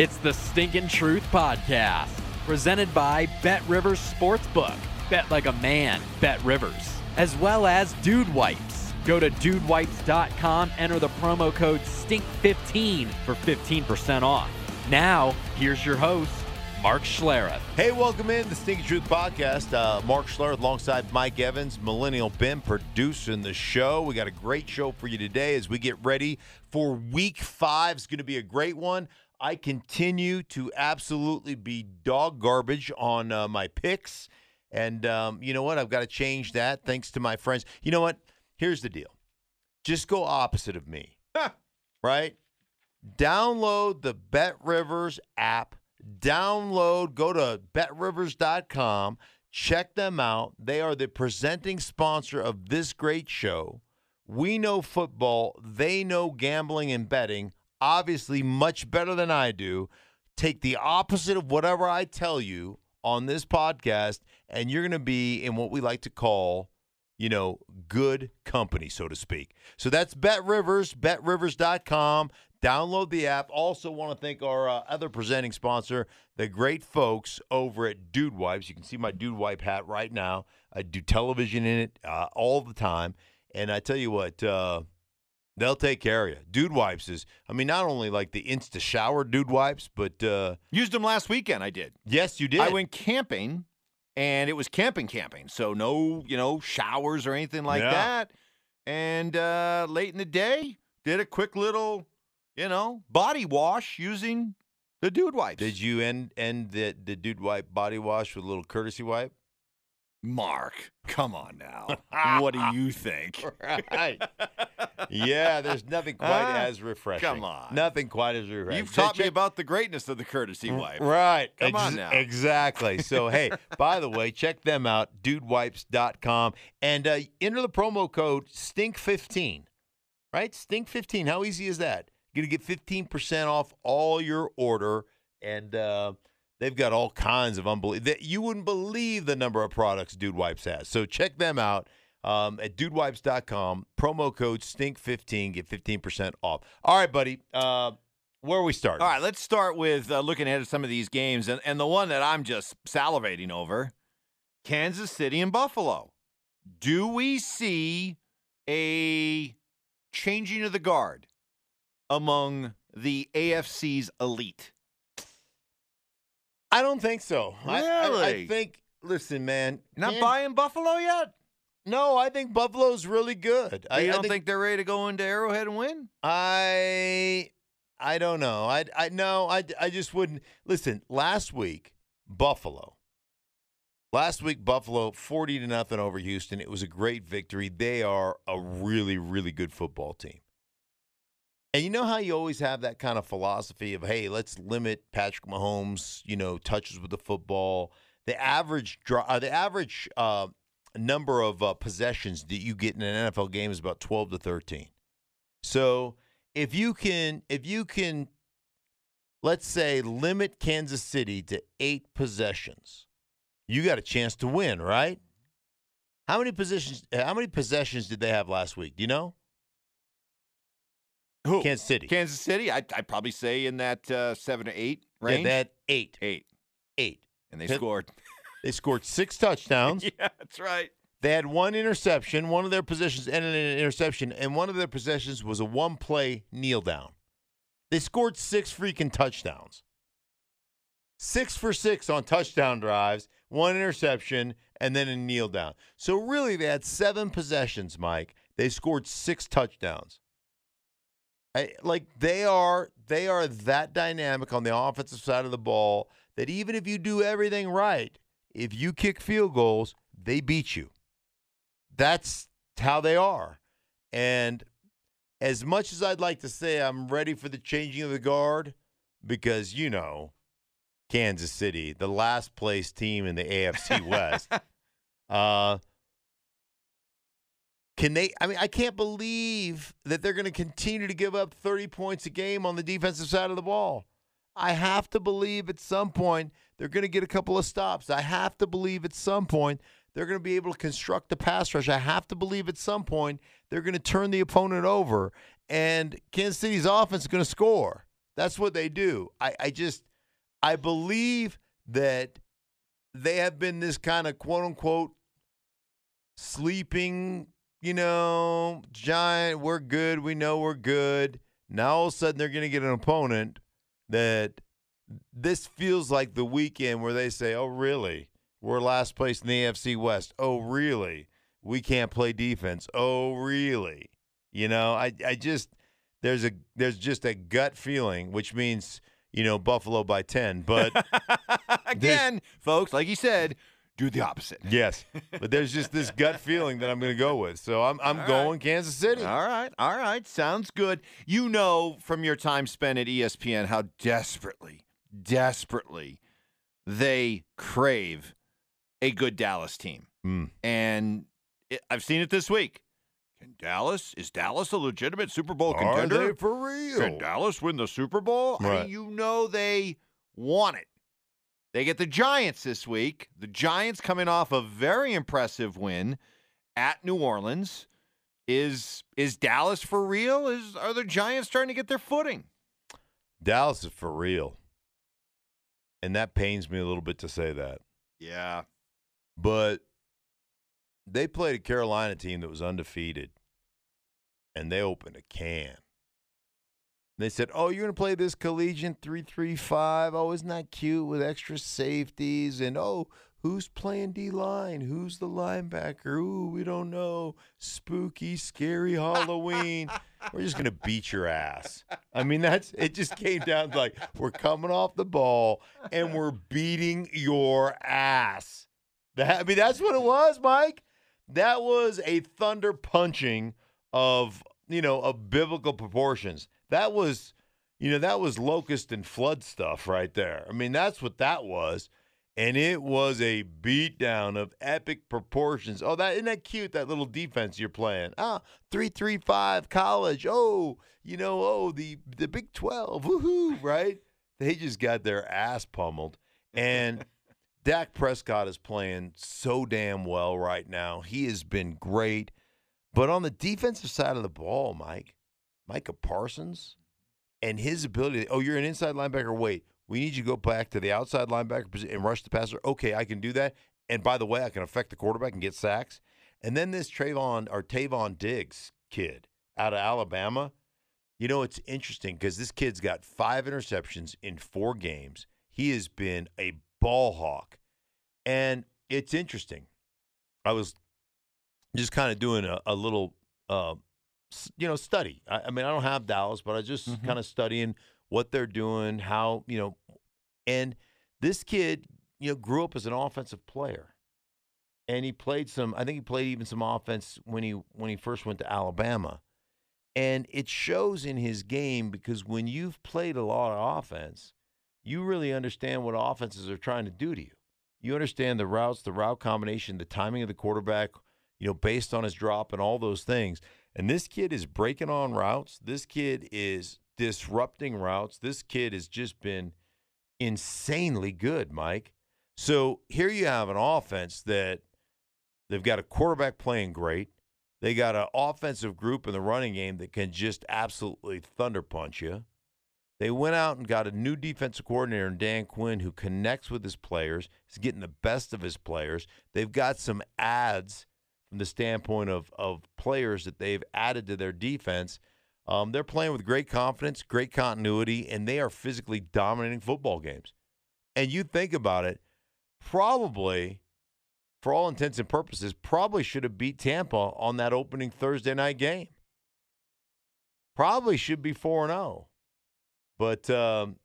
It's the Stinkin' Truth Podcast, presented by Bet Rivers Sportsbook. Bet like a man, Bet Rivers. As well as Dude Wipes. Go to dudewipes.com, enter the promo code STINK15 for 15% off. Now, here's your host, Mark Schlereth. Hey, welcome in the Stinky Truth Podcast. Uh, Mark Schlereth alongside Mike Evans, Millennial Ben producing the show. We got a great show for you today as we get ready for week five. It's going to be a great one. I continue to absolutely be dog garbage on uh, my picks. And um, you know what? I've got to change that thanks to my friends. You know what? Here's the deal just go opposite of me, right? Download the Bet Rivers app. Download, go to betrivers.com. Check them out. They are the presenting sponsor of this great show. We know football, they know gambling and betting, obviously much better than I do. Take the opposite of whatever I tell you on this podcast, and you're going to be in what we like to call, you know, good company, so to speak. So that's Bet Rivers, betrivers.com. Download the app. Also, want to thank our uh, other presenting sponsor, the great folks over at Dude Wipes. You can see my Dude Wipe hat right now. I do television in it uh, all the time. And I tell you what, uh, they'll take care of you. Dude Wipes is, I mean, not only like the Insta shower Dude Wipes, but uh, Used them last weekend. I did. yes, you did. I went camping, and it was camping, camping. So no, you know, showers or anything like Yeah. that. And uh, late in the day, did a quick little, you know, body wash using the dude wipes. Did you end end the the Dude Wipe body wash with a little courtesy wipe? Mark, come on now. what do you think? Right. yeah, there's nothing quite Ah, as refreshing. come on. Nothing quite as refreshing. You've taught me Check- about the greatness of the courtesy wipe. Right. Come on now. Exactly. So, hey, by the way, check them out, dudewipes.com, and uh, enter the promo code STINK15. Right? STINK15. How easy is that? You're going to get 15% off all your order, and uh, they've got all kinds of unbelievable. You wouldn't believe the number of products Dude Wipes has. So, check them out. Um, at dudewipes.com, promo code STINK15, get 15% off. All right, buddy. Uh, where are we start? All right, let's start with uh, looking ahead at some of these games, and, and the one that I'm just salivating over Kansas City and Buffalo. Do we see a changing of the guard among the AFC's elite? I don't think so. I- I, I, think. Listen, man. Not Can- buying Buffalo yet? No, I think Buffalo's really good. I, you I don't think, they're ready to go into Arrowhead and win? I. I don't know. I. I no. I. I just wouldn't listen. Last week, Buffalo. Last week, Buffalo forty to nothing over Houston. It was a great victory. They are a really, really good football team. And you know how you always have that kind of philosophy of, hey, let's limit Patrick Mahomes, you know, touches with the football. The average draw, uh, the average uh, number of uh, possessions that you get in an NFL game is about twelve to thirteen. So if you can, if you can, let's say, limit Kansas City to eight possessions, you got a chance to win, right? How many positions? How many possessions did they have last week? Do you know? Who? Kansas City. Kansas City? I'd, I'd probably say in that uh, seven to eight Yeah, range. they had eight. eight. Eight. And they Hit- scored. They scored six touchdowns. yeah, that's right. They had one interception. One of their positions ended in an interception, and one of their possessions was a one-play kneel down. They scored six freaking touchdowns. Six for six on touchdown drives, one interception, and then a kneel down. So really, they had seven possessions, Mike. They scored six touchdowns. I, like they are, they are that dynamic on the offensive side of the ball that even if you do everything right, if you kick field goals, they beat you. That's how they are. And as much as I'd like to say I'm ready for the changing of the guard, because you know, Kansas City, the last place team in the AFC West, uh, can they? I mean, I can't believe that they're going to continue to give up 30 points a game on the defensive side of the ball. I have to believe at some point they're going to get a couple of stops. I have to believe at some point they're going to be able to construct the pass rush. I have to believe at some point they're going to turn the opponent over and Kansas City's offense is going to score. That's what they do. I, I just, I believe that they have been this kind of quote unquote sleeping, you know, giant. We're good. We know we're good. Now all of a sudden they're going to get an opponent that this feels like the weekend where they say, oh, really? We're last place in the AFC West. Oh, really? We can't play defense. Oh, really? You know, I, I just there's a there's just a gut feeling, which means you know Buffalo by ten. But Again, folks, like you said, do the opposite. yes, but there's just this gut feeling that I'm going to go with. So I'm I'm All going right. Kansas City. All right, all right, sounds good. You know from your time spent at ESPN how desperately, desperately they crave a good Dallas team, Mm. and it, I've seen it this week. Can Dallas is Dallas a legitimate Super Bowl Are contender? they for real? Can Dallas win the Super Bowl? I Right. mean, you know they want it. They get the Giants this week. The Giants coming off a very impressive win at New Orleans. Is is Dallas for real? Is are the Giants starting to get their footing? Dallas is for real, and that pains me a little bit to say that. Yeah. But they played a Carolina team that was undefeated, and they opened a can. They said, "Oh, you're going to play this collegiate three three five. Oh, isn't that cute with extra safeties? And oh, who's playing D line? Who's the linebacker? Ooh, we don't know. Spooky, scary Halloween. we're just going to beat your ass. I mean, that's it. Just came down to like we're coming off the ball and we're beating your ass. That I mean, that's what it was, Mike. That was a thunder punching of you know of biblical proportions. That was, you know, that was locust and flood stuff right there. I mean, that's what that was, and it was a beatdown of epic proportions. Oh, that isn't that cute? That little defense you're playing. Ah, three three five college. Oh, you know, oh the the Big Twelve. Woohoo! Right? They just got their ass pummeled, and. Dak Prescott is playing so damn well right now. He has been great. But on the defensive side of the ball, Mike, Micah Parsons and his ability, oh, you're an inside linebacker. Wait, we need you to go back to the outside linebacker position and rush the passer. Okay, I can do that. And by the way, I can affect the quarterback and get sacks. And then this Trayvon or Tavon Diggs kid out of Alabama. You know, it's interesting because this kid's got five interceptions in four games. He has been a ball hawk. And it's interesting. I was just kind of doing a, a little, uh, you know, study. I, I mean, I don't have Dallas, but I just Mhm. kind of studying what they're doing, how, you know, and this kid, you know, grew up as an offensive player. And he played some, I think he played even some offense when he when he first went to Alabama. And it shows in his game because when you've played a lot of offense, you really understand what offenses are trying to do to you. You understand the routes, the route combination, the timing of the quarterback, you know, based on his drop and all those things. And this kid is breaking on routes. This kid is disrupting routes. This kid has just been insanely good, Mike. So here you have an offense that they've got a quarterback playing great. They got an offensive group in the running game that can just absolutely thunder punch you. They went out and got a new defensive coordinator in Dan Quinn who connects with his players. He's getting the best of his players. They've got some ads from the standpoint of of players that they've added to their defense. Um, they're playing with great confidence, great continuity, and they are physically dominating football games. And you think about it, probably, for all intents and purposes, probably should have beat Tampa on that opening Thursday night game. Probably should be 4 0. But um,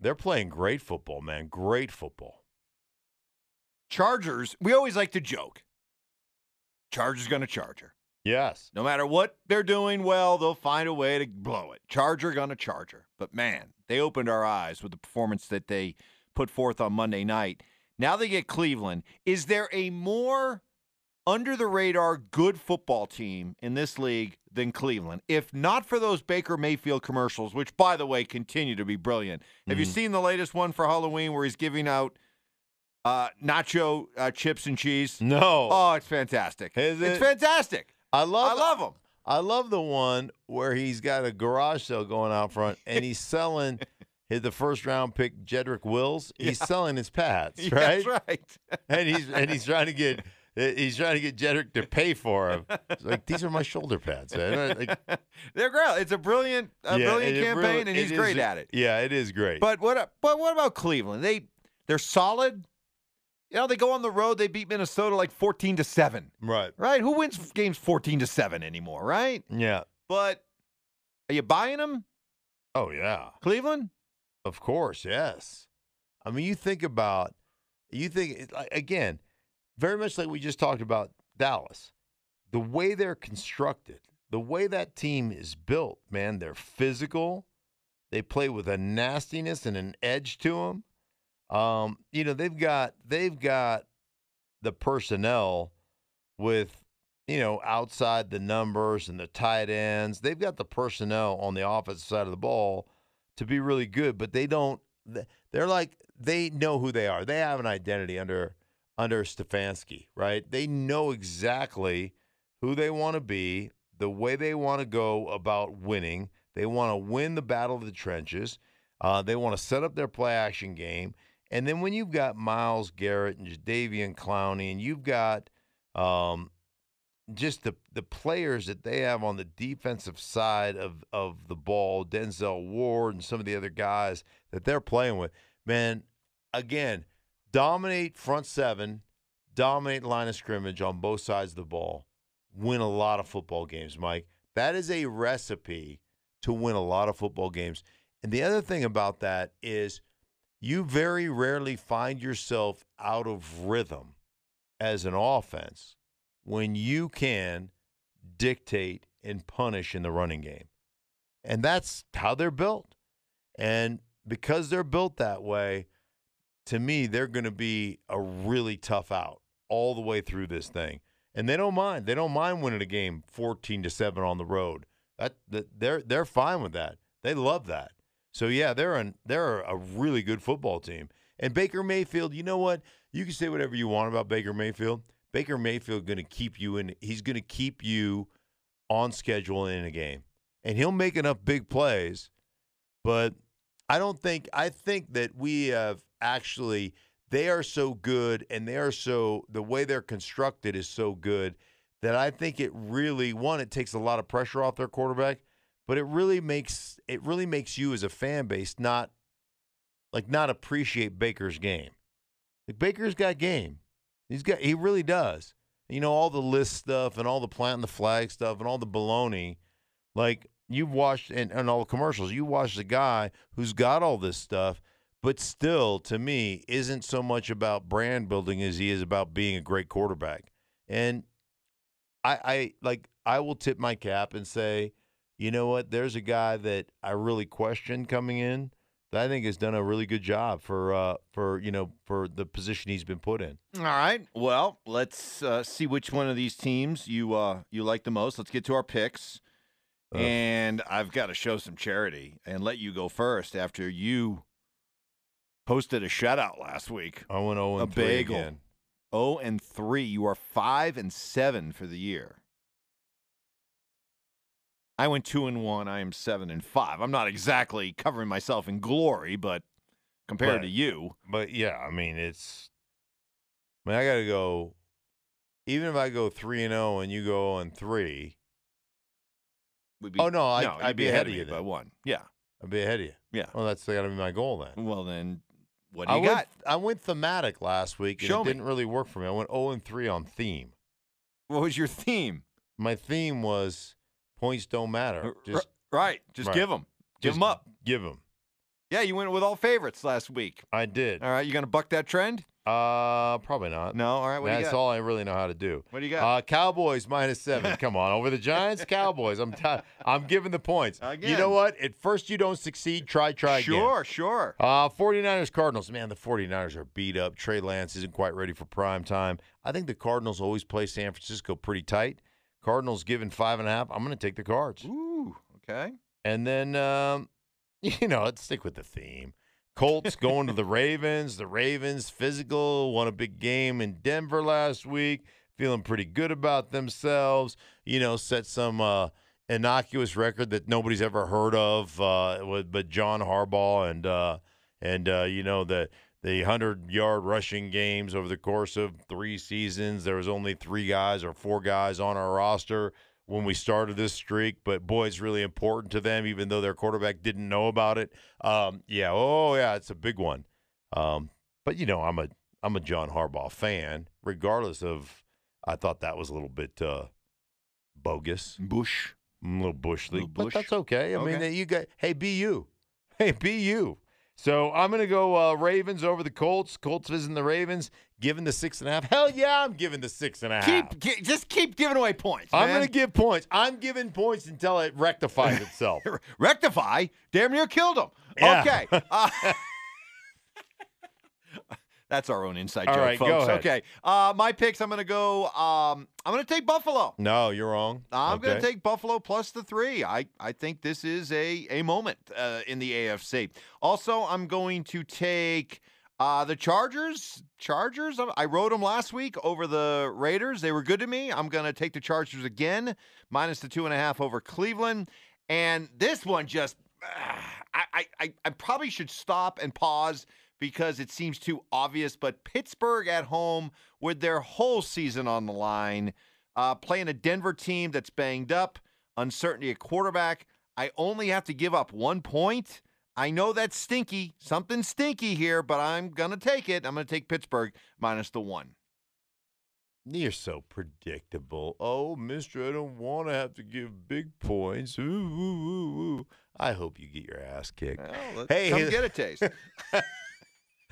they're playing great football, man. Great football. Chargers, we always like to joke. Chargers going to charge her. Yes. No matter what they're doing well, they'll find a way to blow it. Charger going to Charger. But man, they opened our eyes with the performance that they put forth on Monday night. Now they get Cleveland. Is there a more under the radar good football team in this league than Cleveland? If not for those Baker Mayfield commercials, which by the way continue to be brilliant. Have you Mhm. seen the latest one for Halloween where he's giving out uh, nacho uh, chips and cheese? No. Oh, it's fantastic. Is it? It's fantastic. I love I love them. I love the one where he's got a garage sale going out front and he's selling his, the first round pick Jedrick Wills. He's selling his pads, right? That's right. And he's and he's trying to get he's trying to get Jedrick to pay for. It's like these are my shoulder pads. Like, They're great. It's a brilliant, a yeah, brilliant campaign, and he's is- great at it. Yeah, it is great. But what? But what about Cleveland? They they're solid. You know, they go on the road. They beat Minnesota like fourteen to seven. right. Right? Who wins games fourteen to seven anymore? Right? Yeah. But are you buying them, Oh yeah. Cleveland? Of course, yes. I mean, you think about, you think again, very much like we just talked about Dallas. The way they're constructed, the way that team is built, man, they're physical. They play with a nastiness and an edge to them. Um, you know, they've got they've got the personnel with you know outside the numbers and the tight ends. They've got the personnel on the offensive side of the ball to be really good, but they don't. They're like they know who they are. They have an identity under under Stefanski, right? They know exactly who they want to be, the way they want to go about winning. They want to win the battle of the trenches. Uh, they want to set up their play action game. And then when you've got Myles Garrett and Jadeveon Clowney, and you've got um, just the the players that they have on the defensive side of of the ball, Denzel Ward and some of the other guys that they're playing with, man, again, dominate front seven, dominate line of scrimmage on both sides of the ball, win a lot of football games, Mike. That is a recipe to win a lot of football games. And the other thing about that is you very rarely find yourself out of rhythm as an offense when you can dictate and punish in the running game. And that's how they're built. And because they're built that way, to me, they're going to be a really tough out all the way through this thing. And they don't mind. They don't mind winning a game 14 to 7 on the road. That, that they're they're fine with that. They love that. So yeah, they're an they're a really good football team. And Baker Mayfield, you know what? You can say whatever you want about Baker Mayfield. Baker Mayfield going to keep you in. He's going to keep you on schedule in a game, and he'll make enough big plays. But I don't think. I think that we have actually. They are so good, and they are so the way they're constructed is so good that I think it really one. It takes a lot of pressure off their quarterback, but it really makes it really makes you as a fan base not like not appreciate Baker's game. Like Baker's got game. He's got he really does. You know, all the list stuff and all the planting the flag stuff and all the baloney. Like you've watched and, and all the commercials, you watch the guy who's got all this stuff, but still, to me, isn't so much about brand building as he is about being a great quarterback. And I, I like I will tip my cap and say, you know what? There's a guy that I really question coming in that I think has done a really good job for uh for you know for the position he's been put in. All right. Well, let's uh, see which one of these teams you uh, you like the most. Let's get to our picks. And I've got to show some charity and let you go first after you posted a shutout last week. I went 0 A and 3 bagel. again. 0 and 3. You are 5 and 7 for the year. I went 2 and 1. I am 7 and 5. I'm not exactly covering myself in glory, but compared But- to you, But yeah, I mean it's. I mean, I got to go. Even if I go three and zero and you go 0 and three, be. Oh, no, I- no, I'd you'd be ahead of you by then. one. Yeah, I'd be ahead of you. yeah. Well, that's got to be my goal then. Well, then, what do I you went, got? I went thematic last week, and Show it me. didn't really work for me. I went 0 and 3 on theme. What was your theme? My theme was points don't matter. R- Just right, just right. give them, give just them up. Give them. Yeah, you went with all favorites last week. I did. All right, you gonna buck that trend? Uh, probably not. No. All right, what got? all I really know how to do. What do you got? Uh, Cowboys minus seven. Come on, over the Giants, Cowboys. I'm t- I'm giving the points. You know what? At first you don't succeed. Try, try again. sure, sure. Uh, 49ers, Cardinals. Man, the 49ers are beat up. Trey Lance isn't quite ready for prime time. I think the Cardinals always play San Francisco pretty tight. Cardinals given five and a half. I'm going to take the Cards. Ooh, okay. And then, um, you know, let's stick with the theme. Colts going to the Ravens. The Ravens, physical, won a big game in Denver last week. Feeling pretty good about themselves. You know, set some uh, innocuous record that nobody's ever heard of, uh, with, but John Harbaugh and uh, and uh, you know the the hundred yard rushing games over the course of three seasons. There was only three guys or four guys on our roster when we started this streak, but boy, it's really important to them, even though their quarterback didn't know about it. Um, yeah, oh yeah, it's a big one. Um, but you know, I'm a I'm a John Harbaugh fan, regardless of. I thought that was a little bit uh, bogus, Bush. a little bush Little league, but bush. that's okay. I mean, Okay. you got hey, be you, hey, be you. So I'm gonna go uh, Ravens over the Colts. Colts visiting the Ravens, giving the six and a half. Hell yeah, I'm giving the six and a half. Keep, gi- just keep giving away points. I'm man. going to give points. I'm giving points until it rectifies itself. rectify. Damn near killed him. Yeah. Okay. Uh, that's our own inside All joke, right, go folks. ahead. Okay. Uh, my picks. I'm going to go. Um, I'm going to take Buffalo. no, you're wrong. I'm going to take Buffalo plus the three. I, I think this is a, a moment uh, in the AFC. Also, I'm going to take uh, the Chargers. Chargers, I- I rode them last week over the Raiders. They were good to me. I'm going to take the Chargers again, minus the two and a half over Cleveland. And this one just, I, I, I, I probably should stop and pause because it seems too obvious. But Pittsburgh at home with their whole season on the line, uh, playing a Denver team that's banged up, uncertainty at quarterback. I only have to give up one point. I know that's stinky, something stinky here, but I'm going to take it. I'm going to take Pittsburgh minus the one. You're so predictable. Oh, mister, I don't want to have to give big points. Ooh, ooh, ooh, ooh. I hope you get your ass kicked. Well, Hey, come hey- get a taste.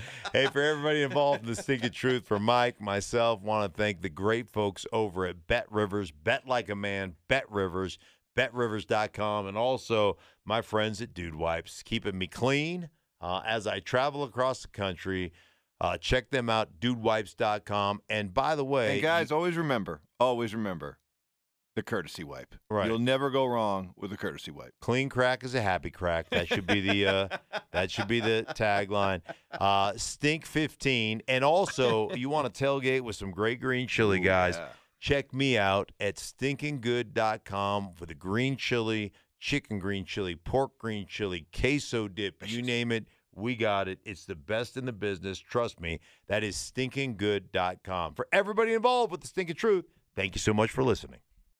hey, for everybody involved in the Stinking Truth, for Mike, myself, want to thank the great folks over at Bet Rivers. Bet like a man, Bet Rivers, betrivers.com, and also my friends at Dude Wipes, keeping me clean uh, as I travel across the country. Uh, check them out, dudewipes.com. And by the way, and guys, always remember, always remember the courtesy wipe. Right. You'll never go wrong with a courtesy wipe. Clean crack is a happy crack. That should be the uh, that should be the tagline. Uh, Stink fifteen, and also you want to tailgate with some great green chili, Ooh, guys. yeah. Check me out at stinkinggood.com for the green chili, chicken green chili, pork green chili, queso dip, you name it. We got it. It's the best in the business. Trust me. That is stinkinggood.com. For everybody involved with the Stinking Truth, thank you so much for listening.